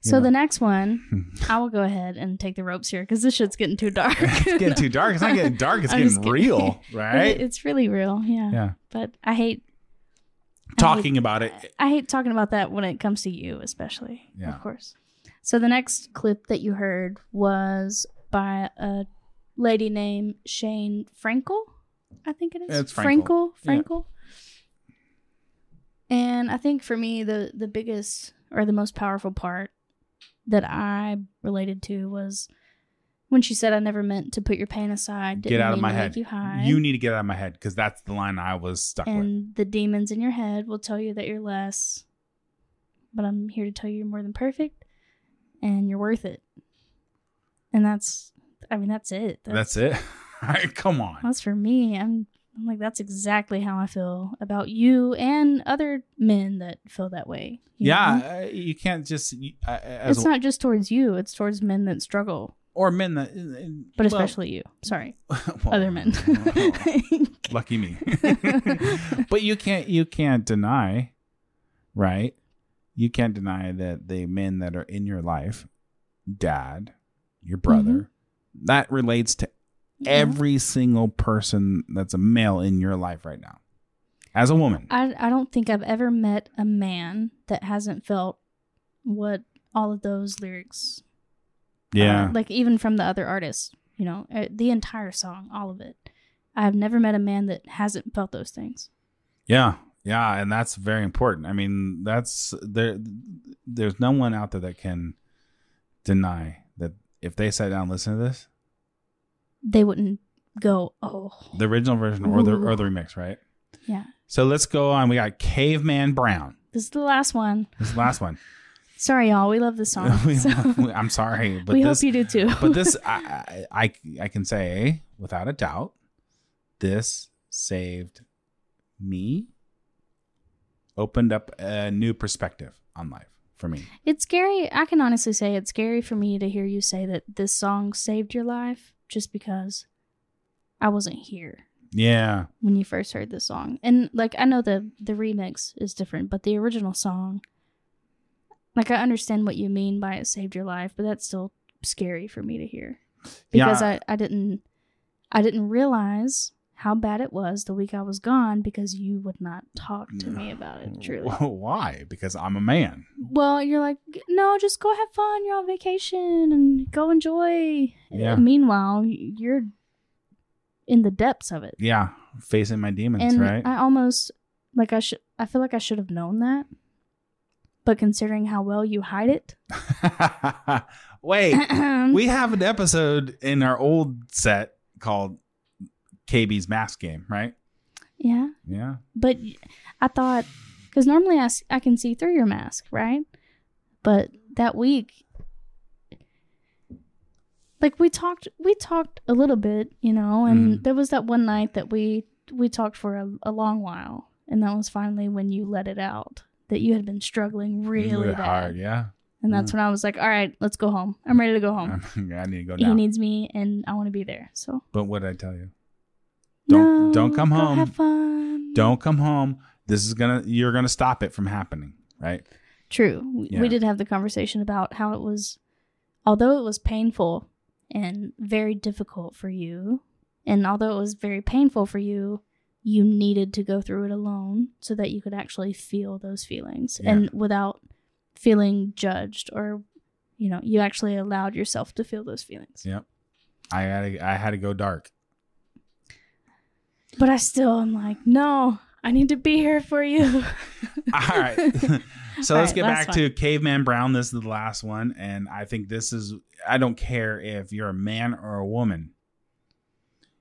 so Yeah. the next one, I will go ahead and take the ropes here because this shit's getting too dark. It's getting too dark. It's not getting dark. It's I'm getting real, right? It- it's really real. Yeah. yeah. But I hate Talking about it. I hate talking about that when it comes to you, especially. Yeah. Of course. So the next clip that you heard was by a lady named Shane Frankel. I think it is. It's Frankel. Frankel. Yeah. Frankel. And I think for me the the biggest or the most powerful part that I related to was when she said I never meant to put your pain aside. Get didn't out of my head. You. You need to get out of my head because that's the line I was stuck with. and the demons in your head will tell you that you're less but i'm here to tell you you're more than perfect and you're worth it and that's i mean that's it That's it. All right, come on. that's for me i'm i'm like that's exactly how i feel about you and other men that feel that way you? Yeah, uh, you can't just uh, as it's a- not just towards you it's towards men that struggle or men that, but well, especially you sorry well, other men lucky me. but you can't you can't deny, right? You can't deny that the men that are in your life, dad, your mm-hmm. brother, that relates to every single person that's a male in your life right now. As a woman. I, I don't think I've ever met a man that hasn't felt what all of those lyrics yeah. uh, like even from the other artists you know uh, the entire song all of it i've never met a man that hasn't felt those things Yeah, yeah, and that's very important. I mean, that's there. There's no one out there that can deny that if they sat down and listened to this, they wouldn't go oh the original version or the or the remix, right? yeah So let's go on. We got Caveman Brown. this is the last one This is the last one. sorry y'all we love this song so I'm sorry, but we this, hope you do too but this, I, I, I, I can say without a doubt, this saved me. Opened up a new perspective on life for me. it's scary i can honestly say it's scary for me to hear you say that this song saved your life just because i wasn't here Yeah, when you first heard the song. And like I know the the remix is different, but the original song like I understand what you mean by it saved your life, but that's still scary for me to hear. Because Yeah. I, I didn't I didn't realize how bad it was the week I was gone because you would not talk to me about it truly. Why? Because I'm a man. Well, you're like, no, just go have fun. You're on vacation and go enjoy. Yeah. Meanwhile, you're in the depths of it. Yeah, facing my demons, and right? I almost like I should. I feel like I should have known that, but considering how well you hide it, Wait, we have an episode in our old set called KB's Mask Game, right? yeah. Yeah. But I thought because normally I, I can see through your mask, right? But that week, like we talked, we talked a little bit, you know, and Mhm. there was that one night that we we talked for a, a long while, and that was finally when you let it out that you had been struggling really Really bad, hard, yeah. and that's mm. when I was like, all right, let's go home. I'm ready to go home. I need to go he needs me, and I want to be there. So but what did I tell you? Don't No, don't come home. Have fun. Don't come home. This is gonna you're gonna stop it from happening, right? True. We, Yeah. we did have the conversation about how it was, although it was painful and very difficult for you, and although it was very painful for you, you needed to go through it alone so that you could actually feel those feelings Yeah. and without feeling judged or, you know, you actually allowed yourself to feel those feelings. Yep. I had to, I had to go dark. But I still am like, no, I need to be here for you. All right. So All let's right, get back to Caveman Brown. This is the last one. And I think this is, I don't care if you're a man or a woman.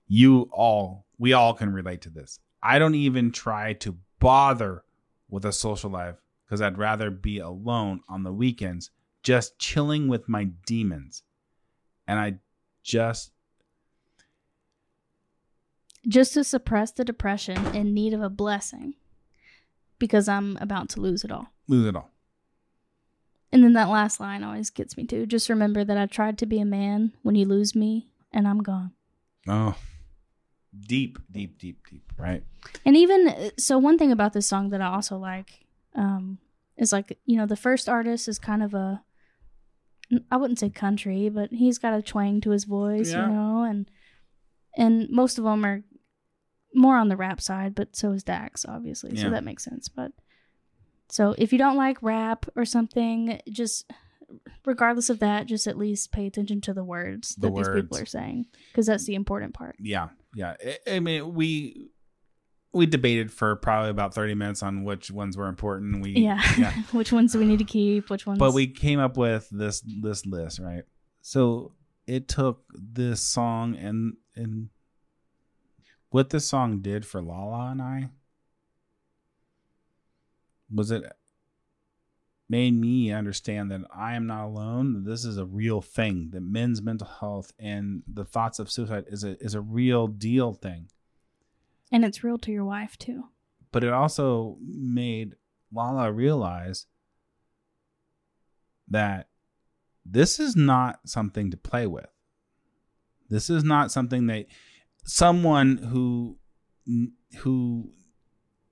You all, we all can relate to this. I don't even try to bother with a social life because I'd rather be alone on the weekends, just chilling with my demons. And I just, just to suppress the depression in need of a blessing because I'm about to lose it all. lose it all. And then that last line always gets me too. Just remember that I tried to be a man when you lose me and I'm gone. Oh, deep, deep, deep, deep, right? And even so, one thing about this song that I also like um, is like, you know, the first artist is kind of a, I wouldn't say country, but he's got a twang to his voice, Yeah. you know, and and most of them are more on the rap side, but so is Dax, obviously, Yeah. so that makes sense. But so if you don't like rap or something, just regardless of that, just at least pay attention to the words The that these people are saying because that's the important part. Yeah, yeah. I, I mean, we we debated for probably about thirty minutes on which ones were important. We Yeah. yeah. which ones do we need to keep? Which ones? but we came up with this this list, right? So it took this song and and what this song did for Lala and I was it made me understand that I am not alone. that This is a real thing. That men's mental health and the thoughts of suicide is a is a real deal thing. and it's real to your wife too. but it also made Lala realize that this is not something to play with. This is not something that someone who who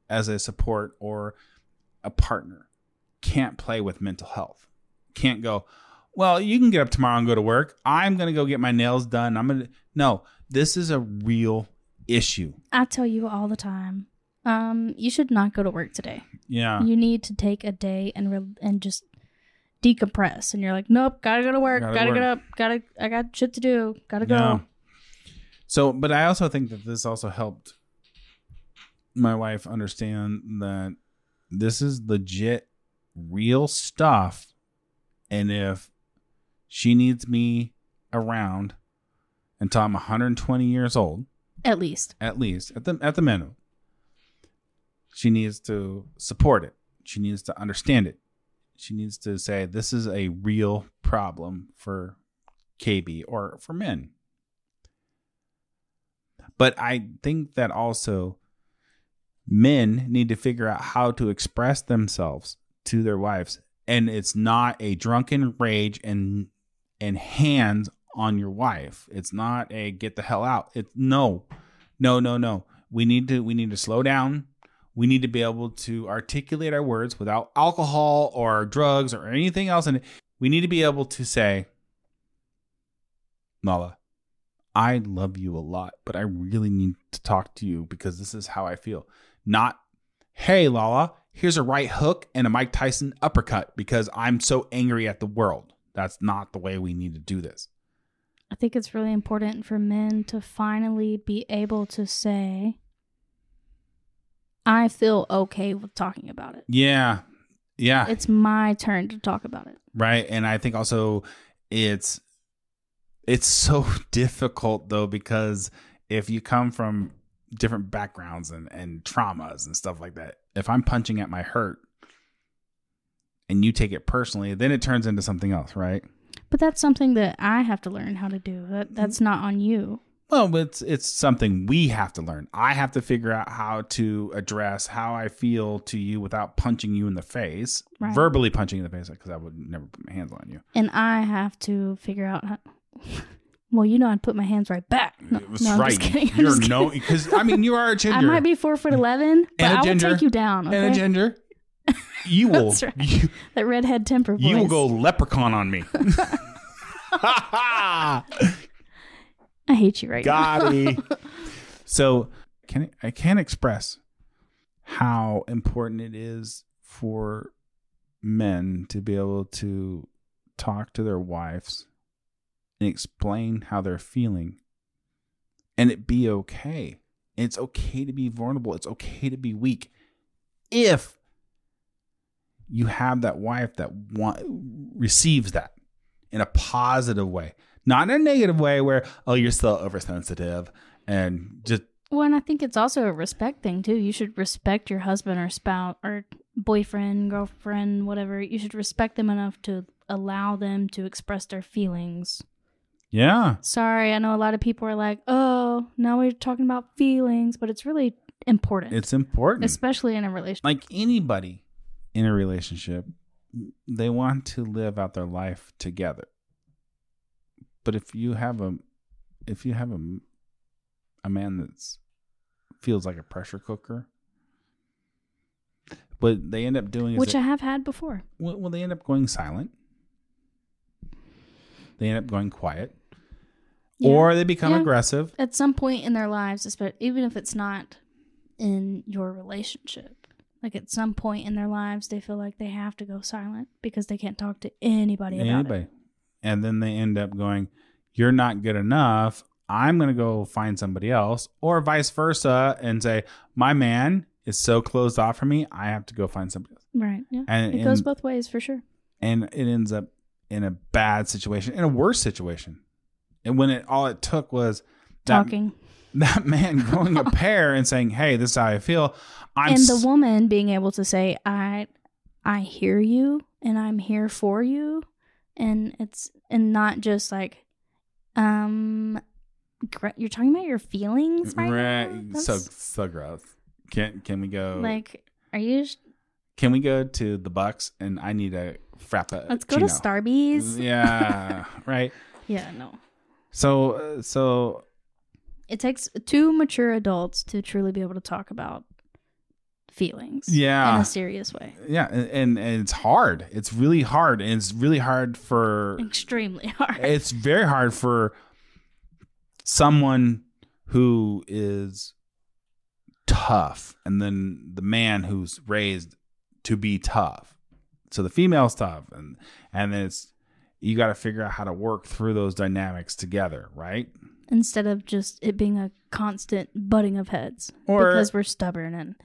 as a support or a partner can't play with mental health. Can't go, well, you can get up tomorrow and go to work. I'm going to go get my nails done. I'm going to No, this is a real issue. I tell you all the time, um, you should not go to work today. Yeah. You need to take a day and re- and just decompress. And you're like, nope, gotta go to work. Gotta Gotta, get up. Gotta. I got shit to do. Gotta go. Yeah. So, but I also think that this also helped my wife understand that this is legit, real stuff. And if she needs me around until I'm 120 years old, At least. at least at the at the minimum, she needs to support it. She needs to understand it. She needs to say this is a real problem for KB or for men. But I think that also men need to figure out how to express themselves to their wives and it's not a drunken rage and and hands on your wife. It's not a get the hell out. It's no. No, no, no. We need to we need to slow down. We need to be able to articulate our words without alcohol or drugs or anything else and we need to be able to say Nala, I love you a lot, but I really need to talk to you because this is how I feel. Not, hey, Lala, here's a right hook and a Mike Tyson uppercut because I'm so angry at the world. That's not the way we need to do this. I think it's really important for men to finally be able to say, I feel okay with talking about it. Yeah. Yeah. It's my turn to talk about it. right and i think also it's it's so difficult though because if you come from different backgrounds and and traumas and stuff like that if i'm punching at my hurt and you take it personally then it turns into something else right But that's something that I have to learn how to do. That mm-hmm. that's not on you. well it's it's something we have to learn i have to figure out how to address how i feel to you without punching you in the face Right. verbally punching you in the face because i would never put my hands on you And I have to figure out how Well, you know I'd put my hands right back. No, It was no, I'm right. just kidding. I'm You're just no kidding. because I mean you are a ginger. I might be four foot eleven, but I will take you down. Okay? and a ginger. You will. That's right. You, that redhead temper voice. you will go leprechaun on me. I hate you right now. Gotti. so can I can't express how important it is for men to be able to talk to their wives and explain how they're feeling and it be okay. It's okay to be vulnerable. It's okay to be weak if you have that wife that want, receives that in a positive way, not in a negative way where oh you're still oversensitive and just Well, and I think it's also a respect thing too. You should respect your husband or spouse or boyfriend, girlfriend, whatever. You should respect them enough to allow them to express their feelings. Yeah. Sorry, I know a lot of people are like, "Oh, now we're talking about feelings," but it's really important, it's important. Especially in a relationship. like anybody in a relationship they want to live out their life together. But if you have a if you have a a man that's feels like a pressure cooker what they end up doing is Which I have had before. well, well they end up going silent they end up going quiet Yeah. or they become Yeah. aggressive At some point in their lives, even if it's not in your relationship, like at some point in their lives, they feel like they have to go silent because they can't talk to anybody about anybody. it. And then they end up going, You're not good enough. I'm going to go find somebody else, or vice versa, and say, My man is so closed off for me, I have to go find somebody else. Right. Yeah. And- it goes both ways for sure. And it ends up in a bad situation, in a worse situation. And when it all it took was that, Talking. that man growing a pair and saying, Hey, this is how I feel. I'm and the woman being able to say, I I hear you and I'm here for you. And it's and not just like, um you're talking about your feelings right, right, so so gross. Can can we go like are you sh- Can we go to the Bucks and I need a frappa? let's go to Starbucks. Yeah, right. Yeah, no. So, uh, so It takes two mature adults to truly be able to talk about feelings. Yeah. In a serious way. yeah, and, and and it's hard. It's really hard, and it's really hard for. Extremely hard. It's very hard for someone who is tough, and then the man who's raised to be tough. So the female's tough, and and then it's you got to figure out how to work through those dynamics together, right? Instead of just it being a constant butting of heads. Or- because we're stubborn and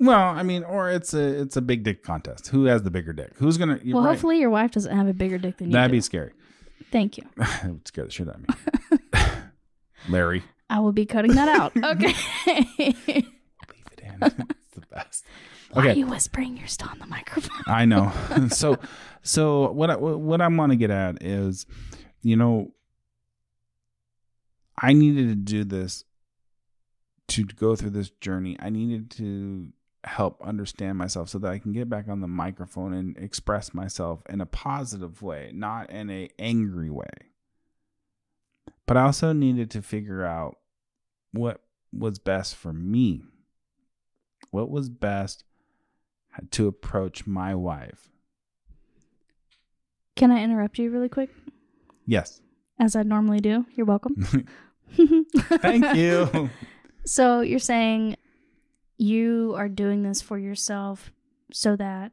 Well, I mean, or it's a it's a big dick contest. Who has the bigger dick? Who's gonna? well right. hopefully your wife doesn't have a bigger dick than you that'd do. be scary. Thank you. it would scare the shit out of me. Larry, I will be cutting that out. Okay. leave it in. it's the best. Why are Okay, you whispering? You're still on the microphone. I know. so, so what I, what I want to get at is, you know, I needed to do this to go through this journey. I needed to help understand myself so that I can get back on the microphone and express myself in a positive way, not in a angry way. But I also needed to figure out what was best for me. What was best to approach my wife. Can I interrupt you really quick? Yes. As I normally do. You're welcome. Thank you. So you're saying you are doing this for yourself so that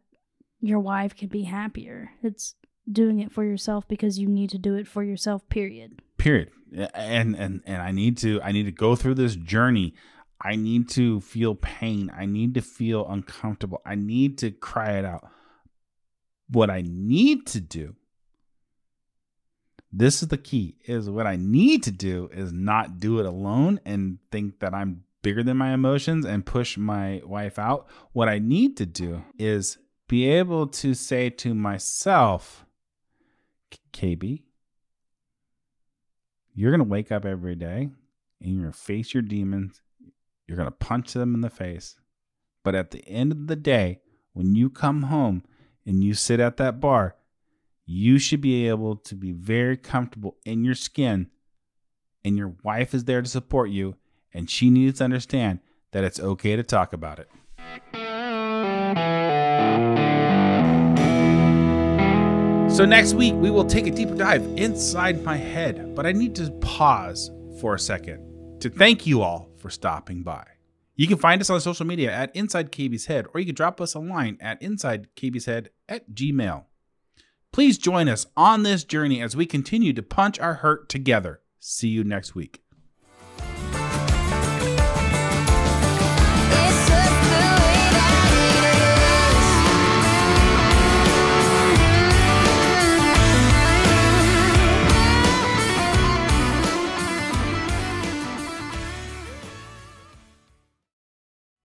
your wife can be happier. It's doing it for yourself because you need to do it for yourself, period. Period. And and and I need to I need to go through this journey. I need to feel pain. I need to feel uncomfortable. I need to cry it out. What I need to do this is the key is what I need to do is not do it alone and think that I'm bigger than my emotions and push my wife out. What I need to do is be able to say to myself, KB, you're going to wake up every day and you're going to face your demons. You're going to punch them in the face. But at the end of the day, when you come home and you sit at that bar, you should be able to be very comfortable in your skin. And your wife is there to support you. And she needs to understand that it's okay to talk about it. So, next week, we will take a deeper dive inside my head. But I need to pause for a second to thank you all for stopping by. You can find us on social media at Inside KB's Head, or you can drop us a line at InsideKB's at Gmail. Please join us on this journey as we continue to punch our hurt together. See you next week.